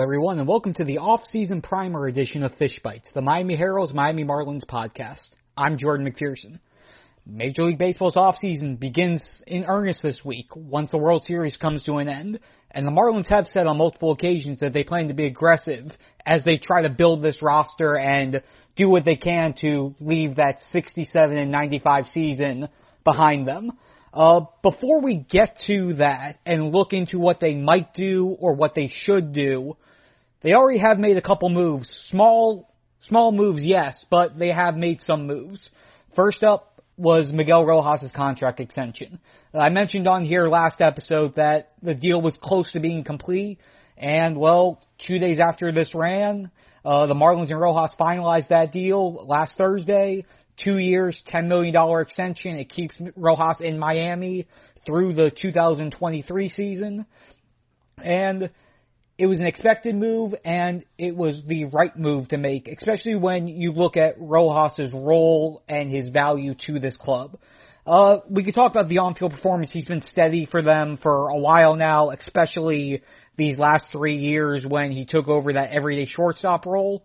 everyone, and welcome to the off-season primer edition of Fish Bites, the Miami Herald's Miami Marlins podcast. I'm Jordan McPherson. Major League Baseball's offseason begins in earnest this week once the World Series comes to an end, and the Marlins have said on multiple occasions that they plan to be aggressive as they try to build this roster and do what they can to leave that 67 and 95 season behind them. Uh, before we get to that and look into what they might do or what they should do, they already have made a couple moves. Small, small moves, yes, but they have made some moves. First up was Miguel Rojas' contract extension. I mentioned on here last episode that the deal was close to being complete, and well, two days after this ran, uh, the Marlins and Rojas finalized that deal last Thursday two years, $10 million extension. It keeps Rojas in Miami through the 2023 season. And it was an expected move and it was the right move to make, especially when you look at Rojas's role and his value to this club. Uh, we could talk about the on-field performance. He's been steady for them for a while now, especially these last three years when he took over that everyday shortstop role.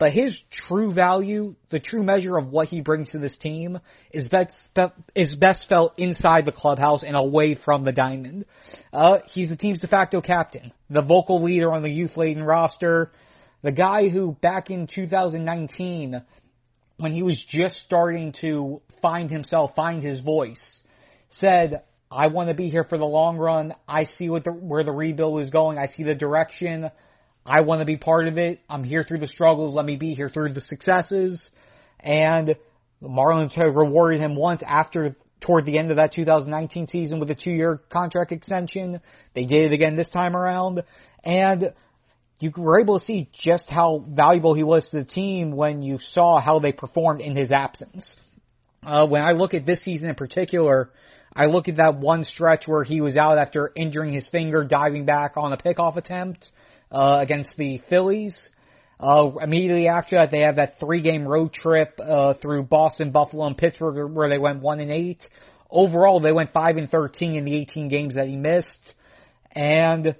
But his true value, the true measure of what he brings to this team, is best is best felt inside the clubhouse and away from the diamond. Uh, he's the team's de facto captain, the vocal leader on the youth-laden roster, the guy who back in 2019, when he was just starting to find himself, find his voice, said, "I want to be here for the long run. I see what the, where the rebuild is going. I see the direction." I want to be part of it. I'm here through the struggles. Let me be here through the successes. And Marlins rewarded him once after toward the end of that 2019 season with a two-year contract extension. They did it again this time around. And you were able to see just how valuable he was to the team when you saw how they performed in his absence. Uh, when I look at this season in particular, I look at that one stretch where he was out after injuring his finger, diving back on a pickoff attempt uh, against the Phillies. Uh, immediately after that, they have that three-game road trip uh, through Boston, Buffalo, and Pittsburgh, where they went one and eight. Overall, they went five and thirteen in the 18 games that he missed, and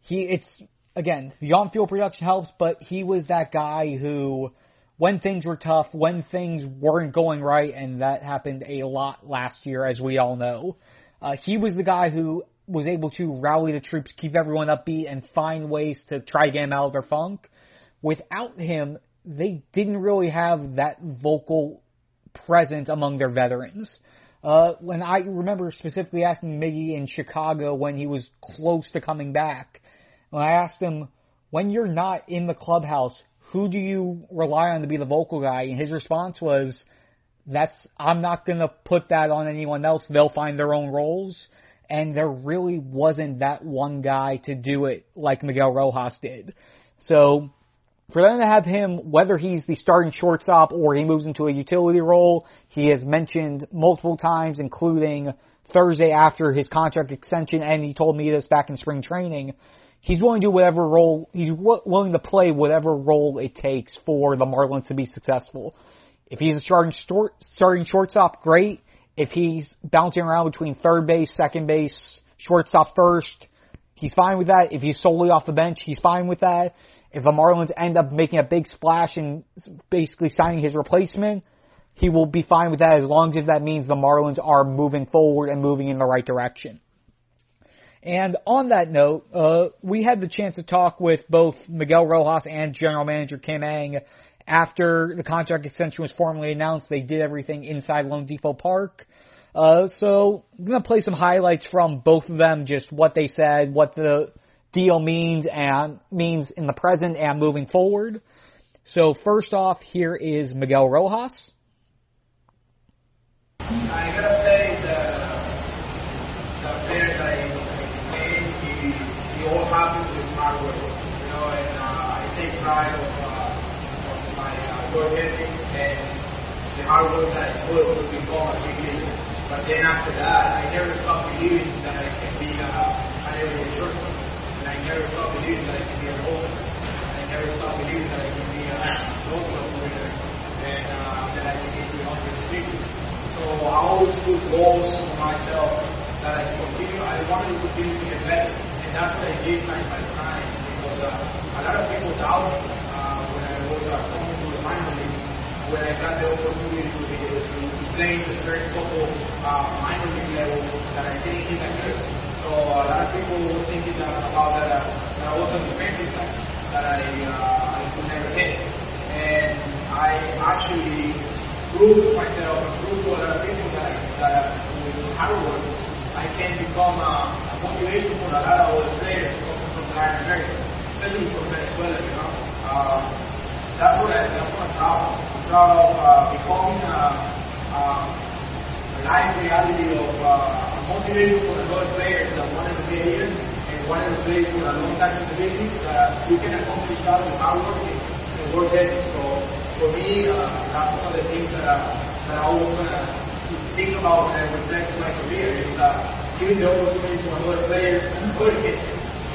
he it's again the on-field production helps, but he was that guy who, when things were tough, when things weren't going right, and that happened a lot last year, as we all know. Uh, he was the guy who was able to rally the troops, keep everyone upbeat, and find ways to try to get out of their funk. Without him, they didn't really have that vocal presence among their veterans. Uh, when I remember specifically asking Miggy in Chicago when he was close to coming back, when I asked him, when you're not in the clubhouse, who do you rely on to be the vocal guy? And his response was, that's, I'm not gonna put that on anyone else. They'll find their own roles and there really wasn't that one guy to do it like Miguel Rojas did. So for them to have him, whether he's the starting shortstop or he moves into a utility role, he has mentioned multiple times, including Thursday after his contract extension, and he told me this back in spring training. He's willing to do whatever role, he's willing to play whatever role it takes for the Marlins to be successful. If he's a starting, short, starting shortstop, great. If he's bouncing around between third base, second base, shortstop first, he's fine with that. If he's solely off the bench, he's fine with that. If the Marlins end up making a big splash and basically signing his replacement, he will be fine with that as long as that means the Marlins are moving forward and moving in the right direction. And on that note, uh, we had the chance to talk with both Miguel Rojas and General Manager Kim Ng after the contract extension was formally announced, they did everything inside Lone loanDepot Park. Uh, so I'm gonna play some highlights from both of them, just what they said, what the deal means and means in the present and moving forward. So first off, here is Miguel Rojas. I gotta say the the players I he, he all happens with work, you know, and uh, I take pride of and the hard work that I put to become a big. But then after that, I never stopped believing that I can be a, an everyday shortstop. And I never stopped believing that I can be a holder. And I never stopped believing that I can be a local winner and uh, that I can get to 100 figures. So I always put goals for myself that I continue. I wanted to continue to get better. And that's what I did time by time. Because uh, a lot of people doubted uh, when I was uh, to the leagues, when I got the opportunity to, to, to play the first couple uh, minor league levels that I didn't hit that good. So a lot of people were thinking that, about that, uh, that I was a defensive guy, that I, uh, I could never hit. And I actually proved myself and proved to a lot of people that, that with hard work, I can become a, a motivation for a lot of other players from Latin America, especially from Venezuela, you know. Uh, that's what, I, that's what I'm proud of. Proud of uh, becoming a, a, live reality of uh, a for other players that wanted to get here and wanted to play for a long time in the business, that you can accomplish that with hard work and, and work ethic. So for me, uh, that's one of the things that, uh, that I always want to think about and reflect my career is uh, giving the opportunity to other players, other kids,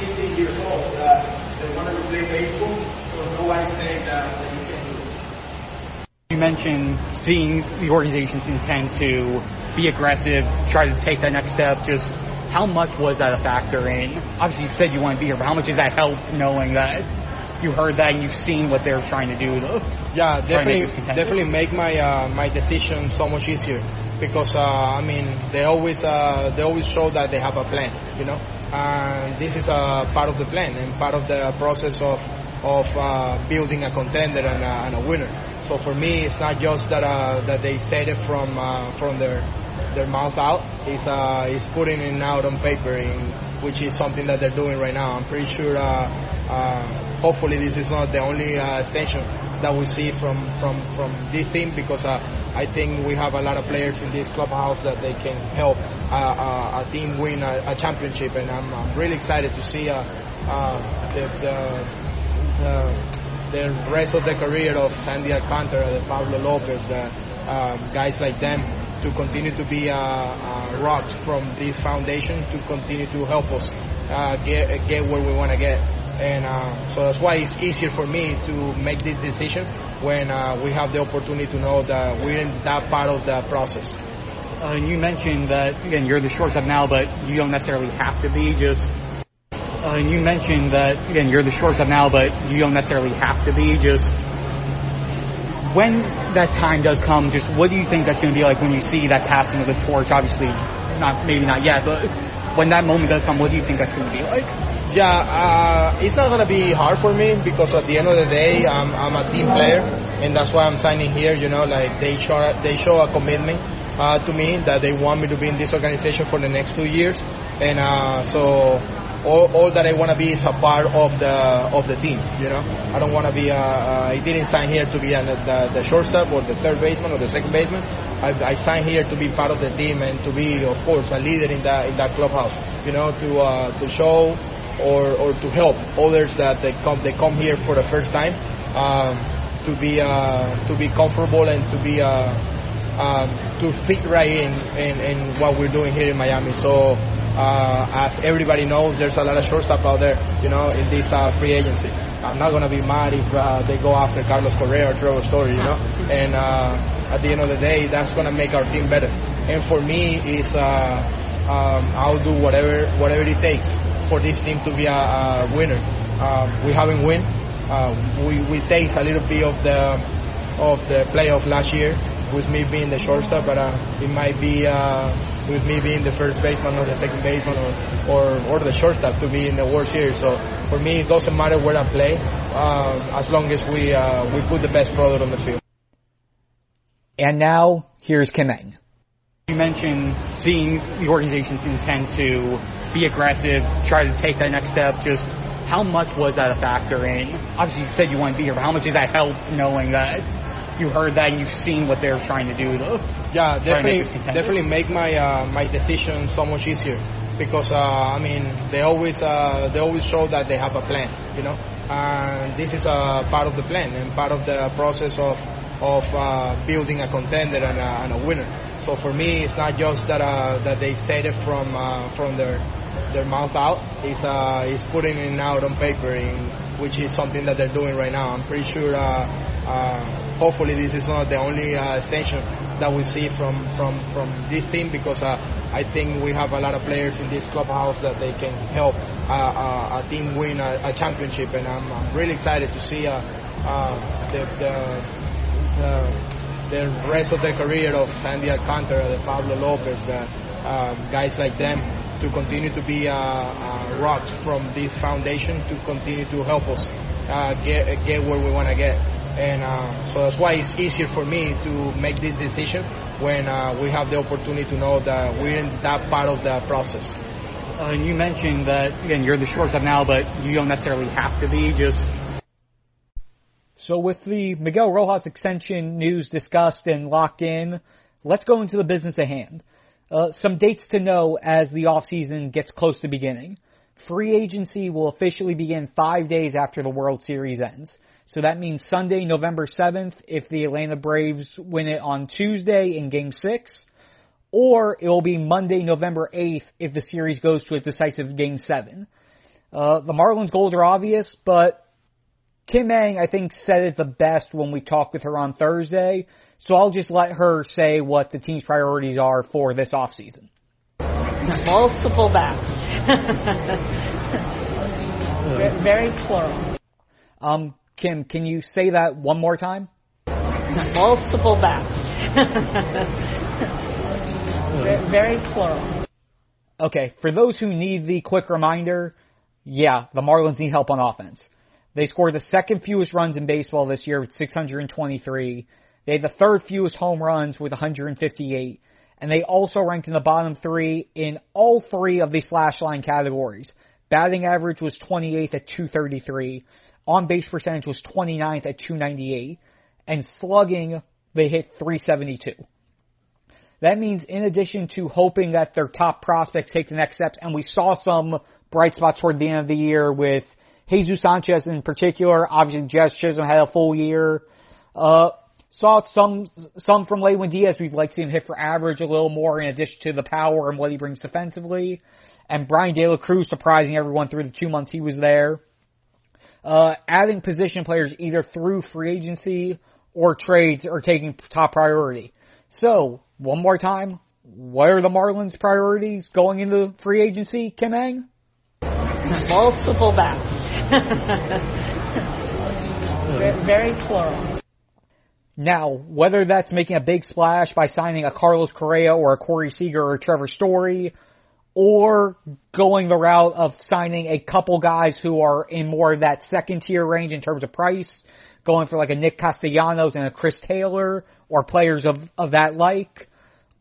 16 years old, uh, that wanted to play baseball, so nobody's saying that, that you can't do. You mentioned seeing the organization's intent to be aggressive, try to take that next step. Just how much was that a factor in? Obviously, you said you want to be here, but how much does that help knowing that you heard that and you've seen what they're trying to do? To Yeah, and make definitely, definitely make my uh, my decision so much easier because uh, I mean they always uh, they always show that they have a plan, you know, and this is a part of the plan and part of the process of of uh, building a contender and a, and a winner. So for me, it's not just that uh, that they said it from uh, from their their mouth out. It's uh, it's putting it out on paper, in, which is something that they're doing right now. I'm pretty sure. Uh, uh, hopefully, this is not the only extension that we see from from from this team because I think we have a lot of players in this clubhouse that they can help a team win a, a championship, and I'm, I'm really excited to see the, the, the the rest of the career of Sandy Alcantara, the Pablo Lopez, uh, uh, guys like them to continue to be uh, uh, rocks from this foundation to continue to help us uh, get get where we want to get. And uh, so that's why it's easier for me to make this decision when uh, we have the opportunity to know that we're in that part of the process. Uh, you mentioned that again you're the shortstop now, but you don't necessarily have to be. Just uh, you mentioned that again you're the shortstop now, but you don't necessarily have to be. Just when that time does come, just what do you think that's going to be like when you see that passing of the torch? Obviously, not maybe not yet, but when that moment does come, what do you think that's going to be like? Yeah, uh, it's not gonna be hard for me because at the end of the day, I'm, I'm a team player, and that's why I'm signing here. You know, like they show they show a commitment uh, to me that they want me to be in this organization for the next two years, and uh, so all, all that I want to be is a part of the of the team. You know, I don't want to be. Uh, uh, I didn't sign here to be an, the, the shortstop or the third baseman or the second baseman. I, I signed here to be part of the team and to be, of course, a leader in that in that clubhouse. You know, to uh, to show or, or to help others that they come they come here for the first time um, to be uh, to be comfortable and to be uh, um, to fit right in, in in what we're doing here in Miami. So uh, as everybody knows, there's a lot of shortstop out there, you know, in this uh, free agency. I'm not gonna be mad if uh, they go after Carlos Correa or Trevor Story, you know. And uh, at the end of the day, that's gonna make our team better. And for me, is uh, um, I'll do whatever whatever it takes for this team to be a, a winner. Um, we haven't win. Uh, we we taste a little bit of the of the playoff last year with me being the shortstop, but uh, it might be uh, with me being the first baseman or the second baseman or, or or the shortstop to be in the World Series. So for me, it doesn't matter where I play uh, as long as we uh, we put the best product on the field. And now here's Kim Ng. You mentioned seeing the organization's intent to be aggressive, try to take that next step. Just how much was that a factor in? Obviously, you said you want to be here, but how much did that help knowing that you heard that and you've seen what they're trying to do? To Yeah, definitely, definitely make my uh, my decision so much easier because uh, I mean they always uh, they always show that they have a plan, you know, and this is a part of the plan and part of the process of of uh, building a contender and a, and a winner. So for me, it's not just that uh, that they said it from uh, from their their mouth out. It's uh, it's putting it out on paper, in, which is something that they're doing right now. I'm pretty sure. Hopefully, this is not the only uh, extension that we see from from from this team because uh, I think we have a lot of players in this clubhouse that they can help uh, uh, a team win a, a championship, and I'm, I'm really excited to see uh, uh, the, the, the the rest of the career of Sandy Alcantara, the Pablo Lopez, the uh, guys like them to continue to be uh, uh, rocks from this foundation to continue to help us get get where we want to get. And uh, so that's why it's easier for me to make this decision when uh, we have the opportunity to know that we're in that part of the process. Uh, you mentioned that again you're the shortstop now, but you don't necessarily have to be. Just so with the Miguel Rojas extension news discussed and locked in, let's go into the business at hand. Uh, some dates to know as the offseason gets close to beginning. Free agency will officially begin five days after the World Series ends. So that means Sunday, November 7th, if the Atlanta Braves win it on Tuesday in Game 6, or it will be Monday, November 8th, if the series goes to a decisive Game 7. Uh, the Marlins' goals are obvious, but Kim Ng, I think, said it the best when we talked with her on Thursday. So I'll just let her say what the team's priorities are for this offseason. Multiple bats. Very plural. Um, Kim, can you say that one more time? Multiple bats. Very plural. Okay, for those who need the quick reminder, yeah, the Marlins need help on offense. They scored the second fewest runs in baseball this year with 623. They had the third fewest home runs with 158. And they also ranked in the bottom three in all three of the slash line categories. Batting average was 28th at 233. On base percentage was 29th at 298. And slugging, they hit 372. That means in addition to hoping that their top prospects take the next steps, and we saw some bright spots toward the end of the year with Jesus Sanchez in particular. Obviously, Jazz Chisholm had a full year. Uh, saw some some from Lewin Diaz. We'd like to see him hit for average a little more in addition to the power and what he brings defensively. And Bryan De La Cruz surprising everyone through the two months he was there. Uh, adding position players either through free agency or trades are taking top priority. So, one more time, what are the Marlins' priorities going into free agency, Kim Ng? Multiple bats. Very plural. Now, whether that's making a big splash by signing a Carlos Correa or a Corey Seager or a Trevor Story, or going the route of signing a couple guys who are in more of that second tier range in terms of price, going for like a Nick Castellanos and a Chris Taylor, or players of, of that like,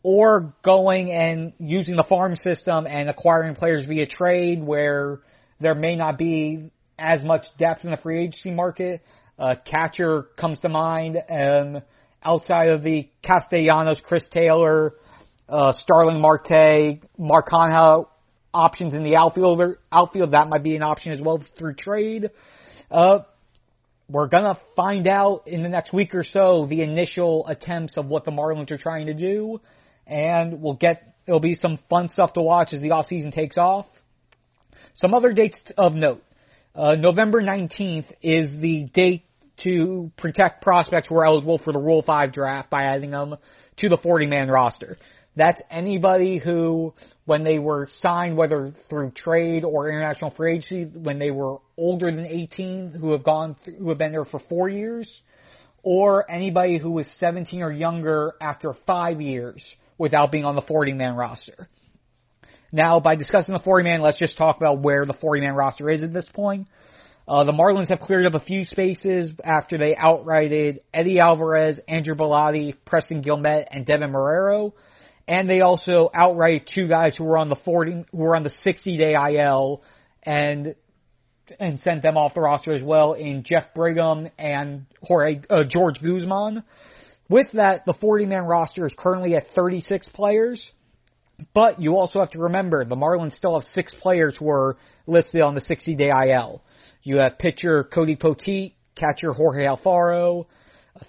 or going and using the farm system and acquiring players via trade where there may not be as much depth in the free agency market. Uh, catcher comes to mind, and outside of the Castellanos, Chris Taylor, uh, Starling Marte, Mark options in the outfielder outfield, that might be an option as well through trade. Uh, we're gonna find out in the next week or so the initial attempts of what the Marlins are trying to do, and we'll get it'll be some fun stuff to watch as the off season takes off. Some other dates of note. Uh, November 19th is the date to protect prospects who are eligible for the Rule 5 draft by adding them to the 40 man roster. That's anybody who, when they were signed, whether through trade or international free agency, when they were older than 18, who have gone, through, who have been there for four years, or anybody who was 17 or younger after five years without being on the 40 man roster. Now, by discussing the 40 man, let's just talk about where the 40 man roster is at this point. Uh, the Marlins have cleared up a few spaces after they outrighted Eddie Alvarez, Andrew Bellatti, Preston Guilmet, and Deven Marrero. And they also outright two guys who were on the 40, who were on the 60 day IL and, and sent them off the roster as well in Jeff Brigham and Jorge, uh, George Guzman. With that, the 40 man roster is currently at 36 players. But you also have to remember the Marlins still have six players who are listed on the 60 day IL. You have pitcher Cody Poteet, catcher Jorge Alfaro,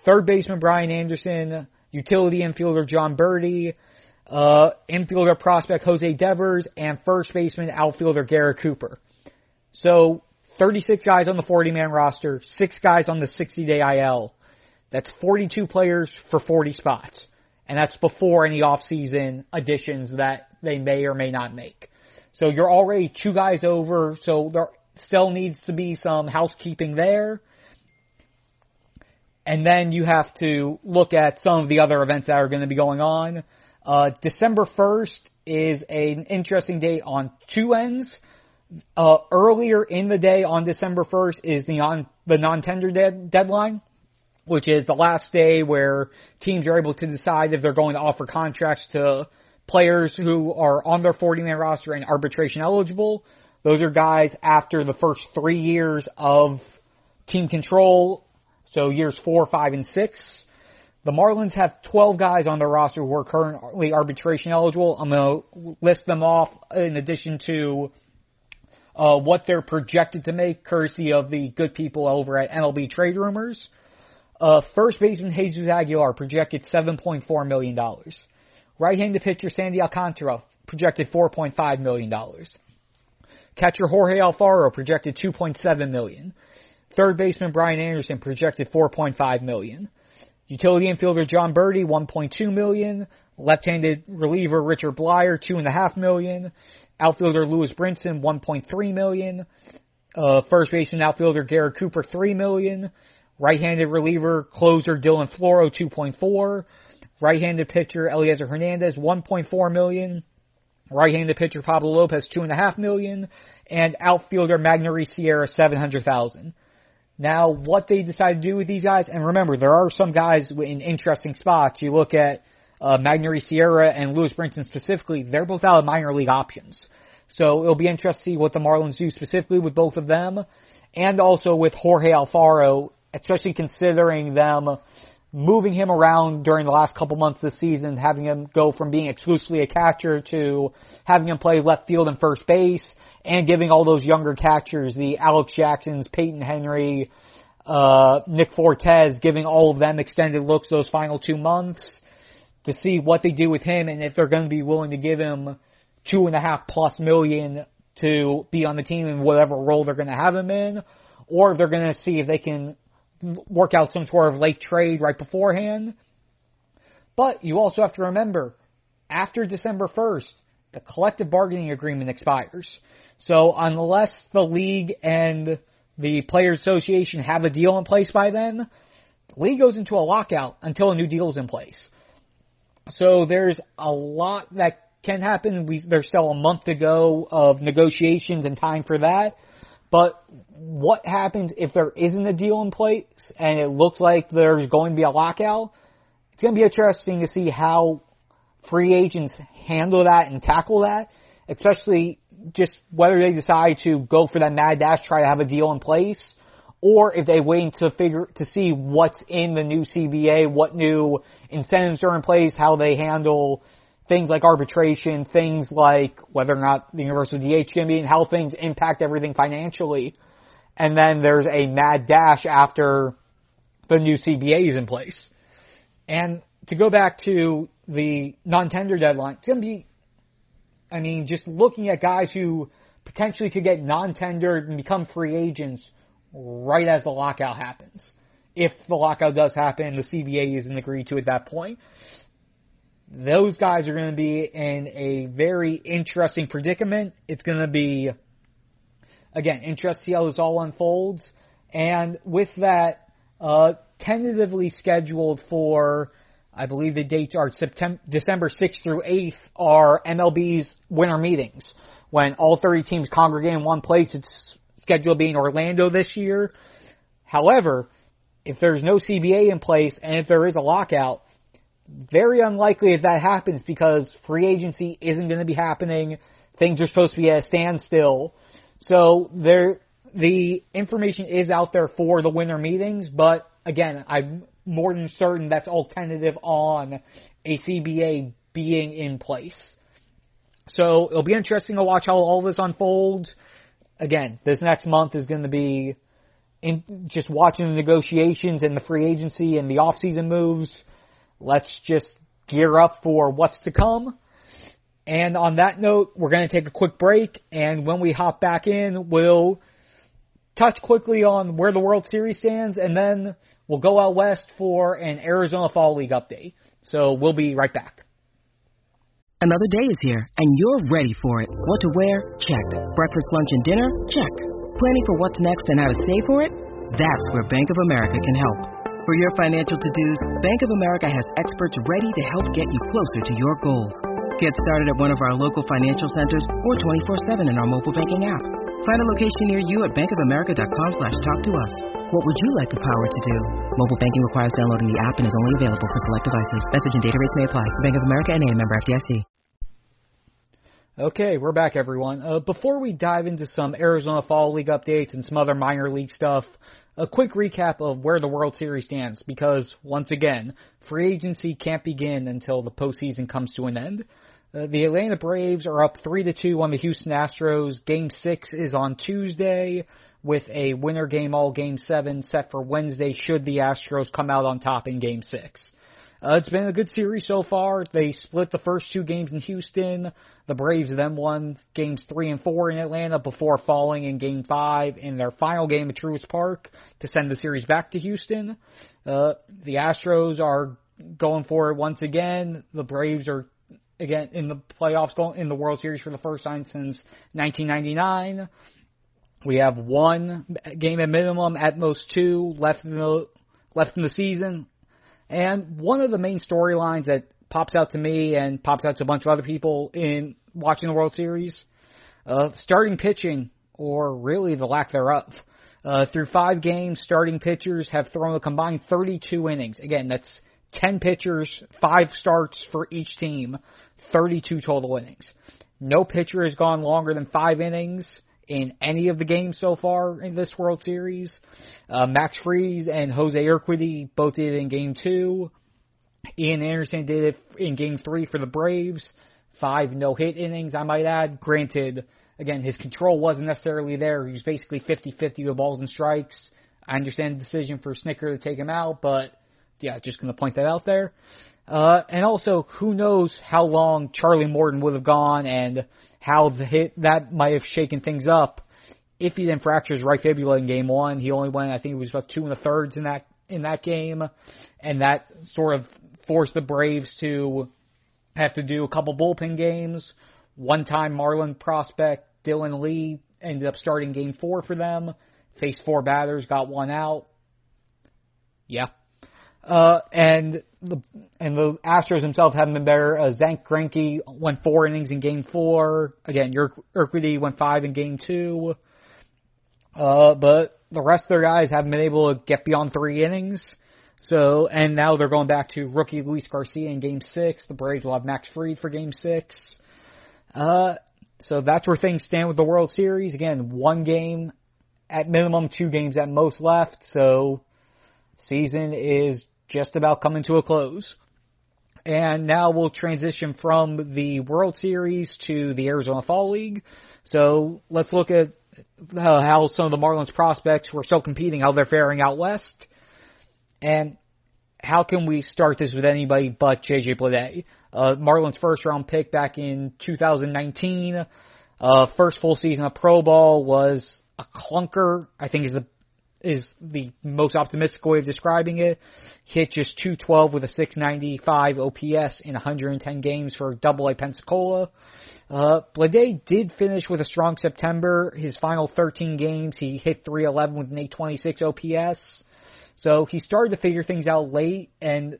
third baseman Brian Anderson, utility infielder Jon Berti, uh, infielder prospect Jose Devers, and first baseman outfielder Garrett Cooper. So 36 guys on the 40 man roster, six guys on the 60 day IL. That's 42 players for 40 spots. and that's before any off-season additions that they may or may not make. So you're already two guys over, so there still needs to be some housekeeping there. And then you have to look at some of the other events that are going to be going on. Uh, December 1st is an interesting day on two ends. Uh, earlier in the day on December 1st is the non the non-tender dead, deadline, which is the last day where teams are able to decide if they're going to offer contracts to players who are on their 40-man roster and arbitration eligible. Those are guys after the first three years of team control, so years four, five, and six. The Marlins have 12 guys on their roster who are currently arbitration eligible. I'm going to list them off in addition to uh, what they're projected to make, courtesy of the good people over at MLB Trade Rumors. Uh, first baseman Jesus Aguilar projected $7.4 million. Right-handed pitcher Sandy Alcantara projected $4.5 million. Catcher Jorge Alfaro projected 2.7 million. Third baseman Brian Anderson projected $4.5 million. Utility infielder Jon Berti, 1.2 million. Left-handed reliever Richard Bleier, two and a half million. Outfielder Lewis Brinson, 1.3 million. Uh, first baseman outfielder Garrett Cooper, 3 million. Right-handed reliever closer Dylan Floro, 2.4. Right-handed pitcher Elieser Hernandez, 1.4 million. Right-handed pitcher Pablo Lopez, 2.5 million. And outfielder Magneuris Sierra, 700,000. Now, what they decide to do with these guys, and remember, there are some guys in interesting spots. You look at uh, Magneuris Sierra and Lewis Brinson specifically, they're both out of minor league options. So it'll be interesting to see what the Marlins do specifically with both of them, and also with Jorge Alfaro, especially considering them moving him around during the last couple months of the season, having him go from being exclusively a catcher to having him play left field and first base, and giving all those younger catchers, the Alex Jacksons, Payton Henry, uh, Nick Fortes, giving all of them extended looks those final two months to see what they do with him and if they're going to be willing to give him two and a half plus million to be on the team in whatever role they're going to have him in, or if they're going to see if they can work out some sort of late trade right beforehand. But you also have to remember, after December 1st, the collective bargaining agreement expires. So unless the league and the Players Association have a deal in place by then, the league goes into a lockout until a new deal is in place. So there's a lot that can happen. We, there's still a month to go of negotiations and time for that. But what happens if there isn't a deal in place and it looks like there's going to be a lockout? It's going to be interesting to see how free agents handle that and tackle that, especially just whether they decide to go for that mad dash, try to have a deal in place, or if they wait to figure to see what's in the new CBA, what new incentives are in place, how they handle things like arbitration, things like whether or not the universal DH can be, and how things impact everything financially. And then there's a mad dash after the new CBA is in place. And to go back to the non-tender deadline, it's going to be, I mean, just looking at guys who potentially could get non-tendered and become free agents right as the lockout happens. If the lockout does happen, the CBA isn't agreed to at that point. Those guys are going to be in a very interesting predicament. It's going to be, again, interesting to see how this all unfolds. And with that, uh, tentatively scheduled for, I believe the dates are September, December 6th through 8th are MLB's winter meetings when all 30 teams congregate in one place. It's scheduled to be in Orlando this year. However, if there's no CBA in place and if there is a lockout, very unlikely if that happens because free agency isn't going to be happening. Things are supposed to be at a standstill. So there, the information is out there for the winter meetings, but again, I'm more than certain that's all tentative on a CBA being in place. So it'll be interesting to watch how all this unfolds. Again, this next month is going to be in just watching the negotiations and the free agency and the off-season moves. Let's just gear up for what's to come. And on that note, we're going to take a quick break, and when we hop back in, we'll touch quickly on where the World Series stands, and then we'll go out west for an Arizona Fall League update. So we'll be right back. Another day is here, and you're ready for it. What to wear? Check. Breakfast, lunch, and dinner? Check. Planning for what's next and how to save for it? That's where Bank of America can help. For your financial to-dos, Bank of America has experts ready to help get you closer to your goals. Get started at one of our local financial centers or 24-7 in our mobile banking app. Find a location near you at bankofamerica.com slash talk to us. What would you like the power to do? Mobile banking requires downloading the app and is only available for select devices. Message and data rates may apply. Bank of America and a member FDIC. Okay, we're back, everyone. Uh, before we dive into some Arizona Fall League updates and some other minor league stuff, a quick recap of where the World Series stands because, once again, free agency can't begin until the postseason comes to an end. Uh, the Atlanta Braves are up 3 to 2 on the Houston Astros. Game 6 is on Tuesday with a winner game all game 7 set for Wednesday should the Astros come out on top in game 6. Uh, it's been a good series so far. They split the first two games in Houston. The Braves then won games three and four in Atlanta before falling in game five in their final game at Truist Park to send the series back to Houston. Uh, the Astros are going for it once again. The Braves are again in the playoffs going in the World Series for the first time since 1999. We have one game at minimum, at most two left in the left in the season. And one of the main storylines that pops out to me and pops out to a bunch of other people in watching the World Series, uh, starting pitching, or really the lack thereof. Uh, through five games, starting pitchers have thrown a combined 32 innings. Again, that's 10 pitchers, five starts for each team, 32 total innings. No pitcher has gone longer than five innings in any of the games so far in this World Series. Uh, Max Fried and Jose Urquidy both did it in Game Two. Ian Anderson did it in Game Three for the Braves. Five no-hit innings, I might add. Granted, again, his control wasn't necessarily there. He was basically 50-50 with balls and strikes. I understand the decision for Snitker to take him out, but yeah, just going to point that out there. Uh, and also, who knows how long Charlie Morton would have gone and how the hit that might have shaken things up. If he then fractures right fibula in game one, he only went, I think it was about two and a thirds in that in that game, and that sort of forced the Braves to have to do a couple bullpen games. One time Marlin prospect Dylan Lee ended up starting game four for them. Faced four batters, got one out. Yeah, uh, and the and the Astros themselves haven't been better. Uh, Zack Greinke went four innings in Game Four. Again, Urquidy went five in Game Two. Uh, but the rest of their guys haven't been able to get beyond three innings. So, and now they're going back to rookie Luis Garcia in Game Six. The Braves will have Max Fried for Game Six. Uh, so that's where things stand with the World Series. Again, one game at minimum, two games at most left. So, season is just about coming to a close. And now we'll transition from the World Series to the Arizona Fall League. So let's look at how some of the Marlins prospects who are still competing, how they're faring out west. And how can we start this with anybody but JJ Bleday? Uh, Marlins first round pick back in 2019. Uh, first full season of Pro Ball was a clunker, I think is the is the most optimistic way of describing it. Hit just 212 with a 695 OPS in 110 games for Double A Pensacola. Uh, Bleday did finish with a strong September. His final 13 games, he hit 311 with an 826 OPS. So he started to figure things out late, and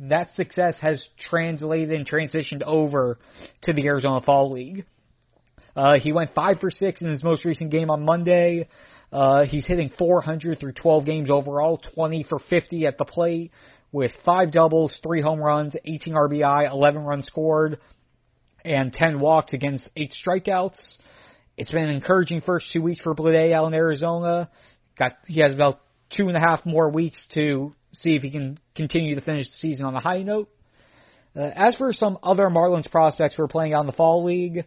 that success has translated and transitioned over to the Arizona Fall League. Uh, he went five for six in his most recent game on Monday. Uh, he's hitting 400 through 12 games overall, 20 for 50 at the plate, with five doubles, three home runs, 18 RBI, 11 runs scored, and 10 walks against eight strikeouts. It's been an encouraging first two weeks for Bleday out in Arizona. Got he has about two and a half more weeks to see if he can continue to finish the season on a high note. Uh, as for some other Marlins prospects who are playing out in the fall league,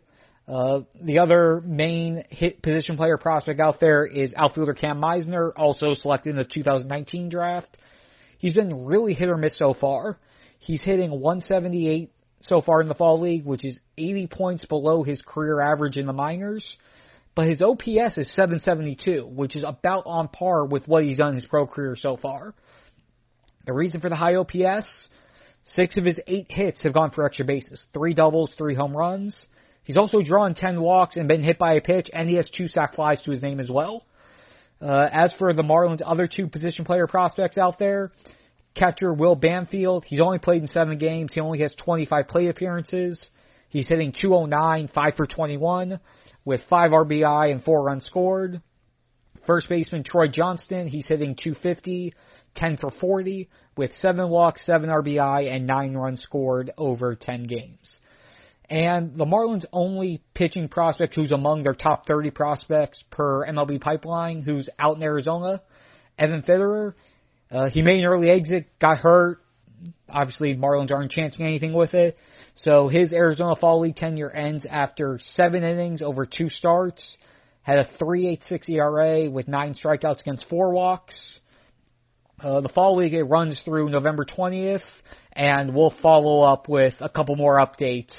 uh, the other main hit position player prospect out there is outfielder Cam Misner, also selected in the 2019 draft. He's been really hit or miss so far. He's hitting 178 so far in the fall league, which is 80 points below his career average in the minors. But his OPS is 772, which is about on par with what he's done in his pro career so far. The reason for the high OPS, Six of his eight hits have gone for extra bases, three doubles, three home runs. He's also drawn 10 walks and been hit by a pitch, and he has two sac flies to his name as well. Uh, as for the Marlins' other two position player prospects out there, catcher Will Banfield, he's only played in seven games. He only has 25 plate appearances. He's hitting 209, 5 for 21, with 5 RBI and 4 runs scored. First baseman Troy Johnston, he's hitting 250, 10 for 40, with 7 walks, 7 RBI, and 9 runs scored over 10 games. And the Marlins' only pitching prospect who's among their top 30 prospects per MLB pipeline, who's out in Arizona, Evan Fitterer. Uh, he made an early exit, got hurt. Obviously, Marlins aren't chancing anything with it. So his Arizona Fall League tenure ends after seven innings over two starts. Had a 3.86 ERA with nine strikeouts against four walks. Uh, the Fall League it runs through November 20th, and we'll follow up with a couple more updates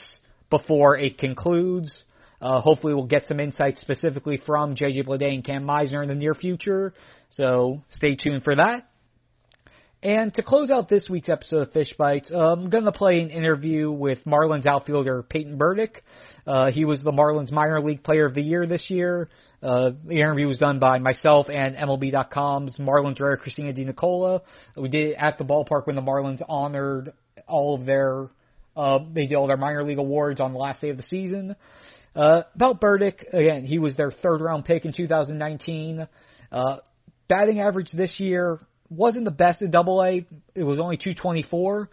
before it concludes. Uh, hopefully, we'll get some insights specifically from JJ Bleday and Cam Misner in the near future. So stay tuned for that. And to close out this week's episode of Fish Bites, uh, I'm going to play an interview with Marlins outfielder Peyton Burdick. Uh, he was the Marlins minor league player of the year this year. Uh, the interview was done by myself and MLB.com's Marlins writer Christina Di. We did it at the ballpark when the Marlins honored all of their, uh, they did all their minor league awards on the last day of the season. Uh, about Burdick, again, he was their third round pick in 2019. Uh, batting average this year wasn't the best in Double A. It was only 224,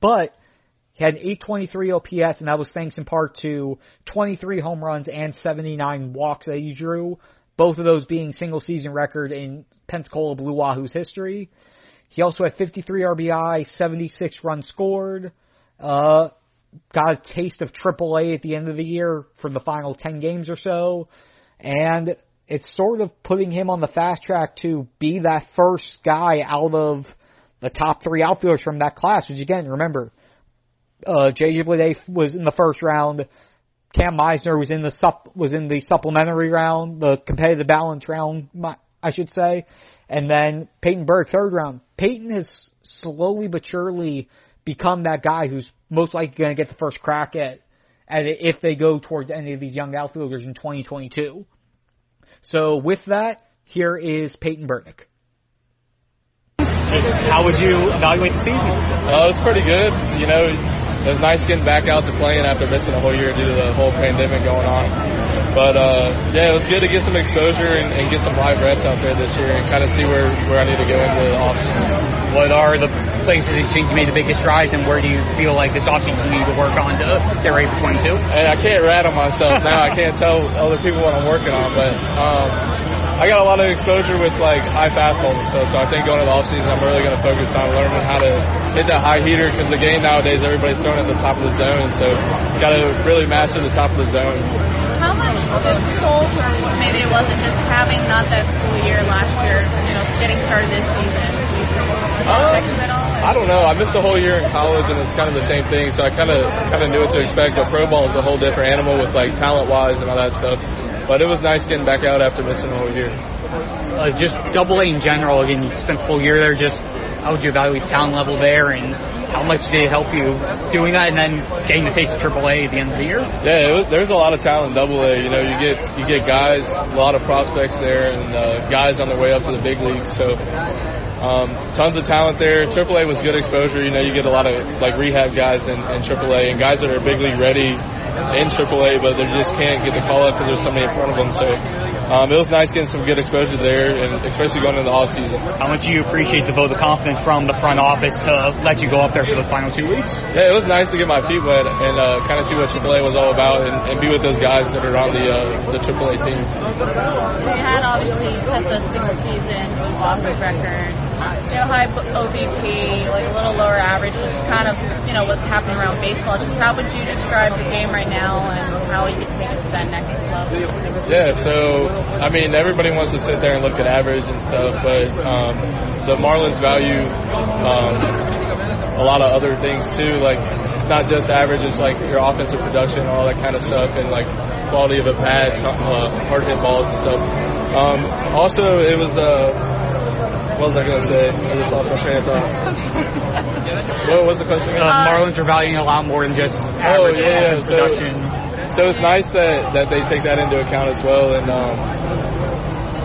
but he had an 823 OPS, and that was thanks in part to 23 home runs and 79 walks that he drew. Both of those being single season record in Pensacola Blue Wahoo's history. He also had 53 RBI, 76 runs scored. Uh, got a taste of AAA at the end of the year for the final 10 games or so. And it's sort of putting him on the fast track to be that first guy out of the top three outfielders from that class. Which again, remember, uh, JJ Bleday was in the first round. Cam Misner was in the sup was in the supplementary round, the competitive balance round, I should say, and then Peyton Berg third round. Peyton has slowly but surely become that guy who's most likely going to get the first crack at at it if they go towards any of these young outfielders in 2022. So with that, here is Peyton Burdick. How would you evaluate the season? Uh, it's pretty good. You know, it was nice getting back out to playing after missing a whole year due to the whole pandemic going on. But uh, yeah, it was good to get some exposure and, and get some live reps out there this year and kind of see where, where I need to go into the offseason. What are the places you think you made the biggest strides, and where do you feel like this offseason you need to work on to get ready for 22? And I can't rattle myself now. I can't tell other people what I'm working on, but um, I got a lot of exposure with like high fastballs and stuff. So I think going into the offseason, I'm really going to focus on learning how to hit that high heater because the game nowadays everybody's throwing at the top of the zone. So got to really master the top of the zone. How much difficult, or maybe it wasn't just having not that full year last year, you know, getting started this season? I don't know. I missed a whole year in college, and it's kind of the same thing. So I kind of kind of knew what to expect. But pro ball is a whole different animal with like talent wise and all that stuff. But it was nice getting back out after missing a whole year. Uh, just double A in general. Again, you spent a full year there. Just how would you evaluate talent level there, and how much did it help you doing that, and then getting the taste of AAA at the end of the year? Yeah, was, there's a lot of talent in Double A. You know, you get you get guys, a lot of prospects there, and uh, guys on their way up to the big leagues. So um, tons of talent there. AAA was good exposure. You know, you get a lot of like rehab guys in, in AAA and guys that are big league ready in AAA, but they just can't get the call up because there's somebody in front of them. So um, it was nice getting some good exposure there, and especially going into the off season. How much do you appreciate the vote of confidence from the front office to let you go up there for those final two weeks? Yeah, it was nice to get my feet wet and uh, kind of see what AAA was all about, and, and be with those guys that are on the uh, the AAA team. You had obviously set the single season Wofford record you know, high OBP, like a little lower average, which is kind of, you know, what's happening around baseball. Just how would you describe the game right now and how you could take it to that next level? Yeah, so, I mean, everybody wants to sit there and look at average and stuff, but um, the Marlins value um, a lot of other things too, like it's not just average, it's like your offensive production, all that kind of stuff, and like quality of a pad, uh, hard hit balls and stuff. Um, also, it was uh, what was I gonna say? I just lost my train of thought. what was the question? Uh, again? Marlins are valuing a lot more than just Oh average yeah, yeah. offense So, production. so it's nice that that they take that into account as well. And um,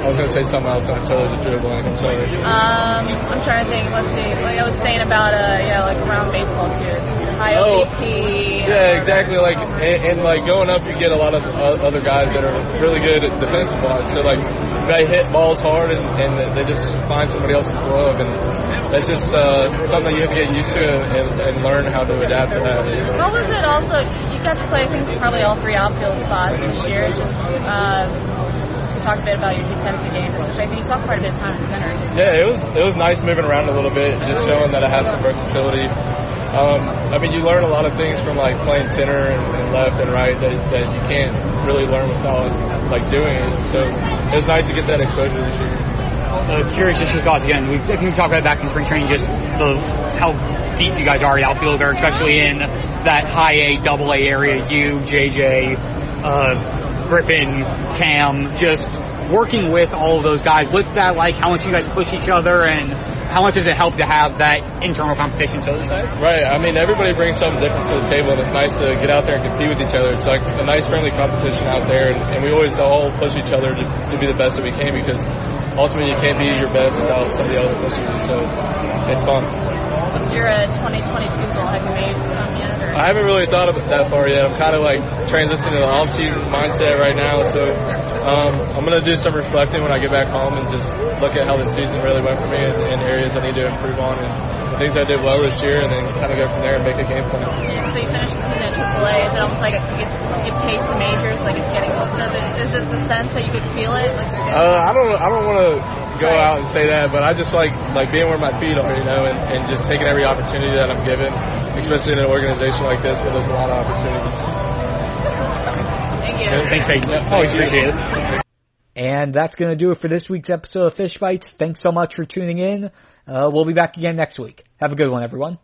I was gonna say something else, and I totally just drew a blank. I'm sorry. Um, I'm trying to think. Let's see. Like I was saying about uh, yeah, like around baseball too. High Oh, OBP. Yeah, exactly. Like and, and like going up, you get a lot of uh, other guys that are really good at defensive wise. So like they hit balls hard and, and they just find somebody else's glove, and that's just uh, something you have to get used to and, and learn how to adapt to that. How was it also? You got to play, I think, probably all three outfield spots this year. Just um, talk a bit about your defensive game. Especially, I think you saw quite a bit of time in center. Yeah, it was it was nice moving around a little bit, just showing that I have some versatility. Um, I mean, you learn a lot of things from like playing center and, and left and right that, that you can't really learn without like doing it. So it was nice to get that exposure this year. Uh, curious just your thoughts again. We, I think we talked about back in spring training, just the how deep you guys are at outfielder, especially in that high A, double A area. You, JJ, uh, Griffin, Cam, just working with all of those guys. What's that like? How much you guys push each other, and how much does it help to have that internal competition, so to say? Right. I mean, everybody brings something different to the table, and it's nice to get out there and compete with each other. It's like a nice, friendly competition out there, and, and we always all push each other to, to be the best that we can because ultimately you can't be your best without somebody else pushing you. So it's fun. What's your uh, 2022 goal? Have you made some yet? I haven't really thought it that far yet. I'm kind of like transitioning to the off-season mindset right now, so um, I'm gonna do some reflecting when I get back home and just look at how the season really went for me and, and areas I need to improve on and the things I did well this year, and then kind of go from there and make a game plan. Yeah, so you finished the season at AAA. Is it almost like you get, you taste the majors, like it's getting close? Is it, is it the sense that you could feel it? Like Uh, I don't I don't want to go Right. out and say that, but I just like like being where my feet are, you know, and, and just taking every opportunity that I'm given, especially in an organization like this where there's a lot of opportunities. thank you. Thanks, Peyton. Yeah, Always appreciate it. And that's going to do it for this week's episode of Fish Bites. Thanks so much for tuning in. Uh, we'll be back again next week. Have a good one, everyone.